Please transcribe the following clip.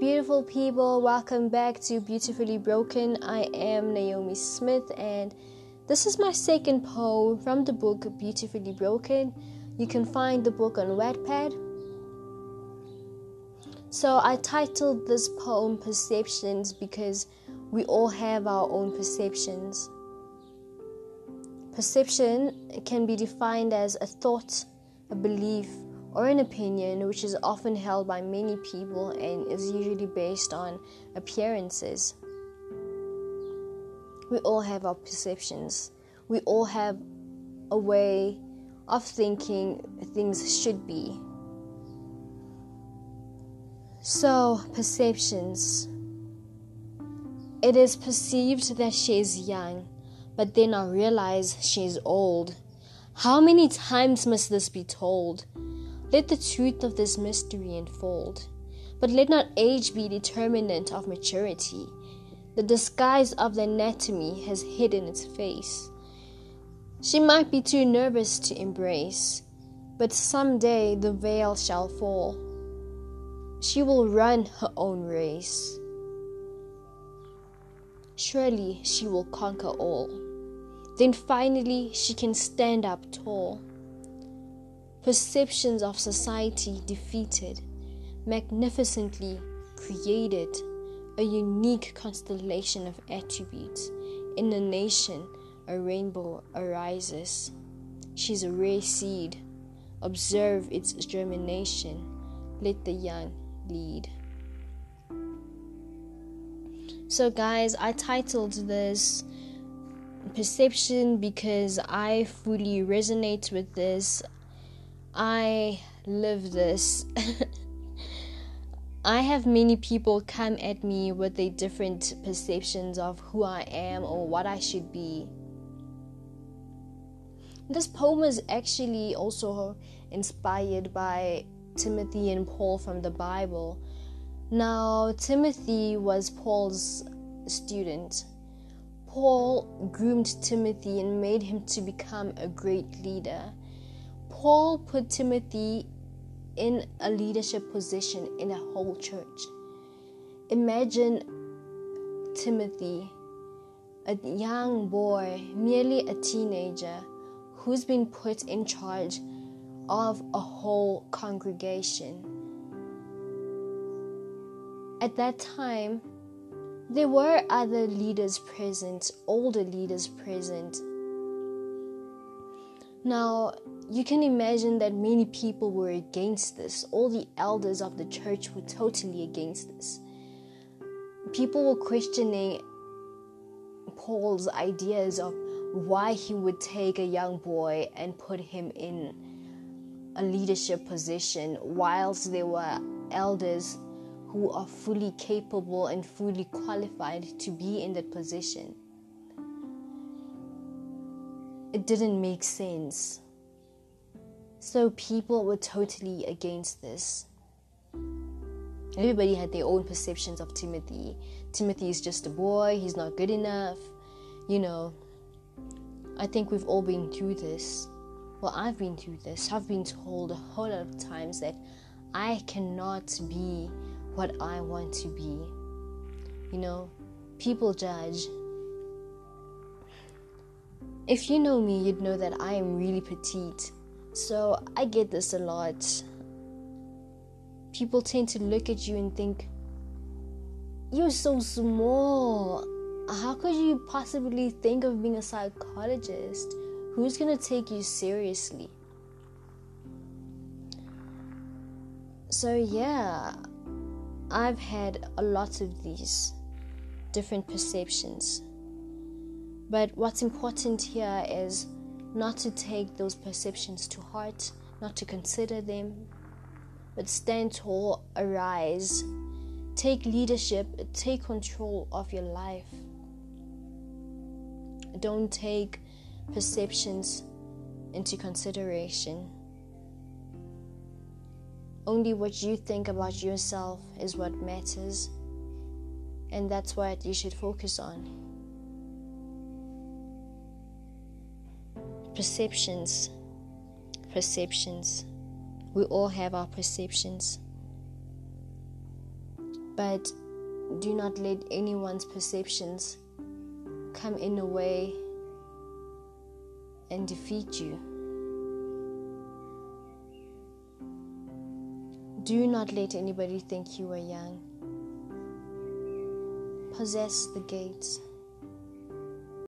Beautiful people, welcome back to Beautifully Broken. I am Naomi Smith, and this is my second poem from the book Beautifully Broken. You can find the book on Wattpad. So, I titled this poem Perceptions because we all have our own perceptions. Perception can be defined as a thought, a belief, or an opinion which is often held by many people and is usually based on appearances. We all have our perceptions. We all have a way of thinking things should be. So, perceptions. It is perceived that she is young, but then I realize she is old. How many times must this be told? Let the truth of this mystery unfold. But let not age be determinant of maturity. The disguise of the anatomy has hidden its face. She might be too nervous to embrace, but some day the veil shall fall. She will run her own race. Surely she will conquer all. Then finally she can stand up tall perceptions of society defeated, magnificently created, a unique constellation of attributes. In a nation, a rainbow arises. She's a rare seed. Observe its germination. Let the young lead. So, guys, I titled this Perception because I fully resonate with this. I live this. I have many people come at me with their different perceptions of who I am or what I should be. This poem is actually also inspired by Timothy and Paul from the Bible. Now, Timothy was Paul's student. Paul groomed Timothy and made him to become a great leader. Paul put Timothy in a leadership position in a whole church. Imagine Timothy, a young boy, merely a teenager, who's been put in charge of a whole congregation. At that time, there were other leaders present, older leaders present. Now, you can imagine that many people were against this. All the elders of the church were totally against this. People were questioning Paul's ideas of why he would take a young boy and put him in a leadership position whilst there were elders who are fully capable and fully qualified to be in that position. It didn't make sense. So people were totally against this. Everybody had their own perceptions of Timothy. Timothy is just a boy, he's not good enough. You know, I think we've all been through this. Well, I've been through this. I've been told a whole lot of times that I cannot be what I want to be. You know, people judge. If you know me, you'd know that I am really petite. So I get this a lot. People tend to look at you and think, You're so small. How could you possibly think of being a psychologist? Who's gonna take you seriously? So, yeah, I've had a lot of these different perceptions. But what's important here is not to take those perceptions to heart, not to consider them, but stand tall, arise, take leadership, take control of your life. Don't take perceptions into consideration. Only what you think about yourself is what matters, and that's what you should focus on. Perceptions. Perceptions. We all have our perceptions. but do not let anyone's perceptions come in a way and defeat you. Do not let anybody think you are young. Possess the gates.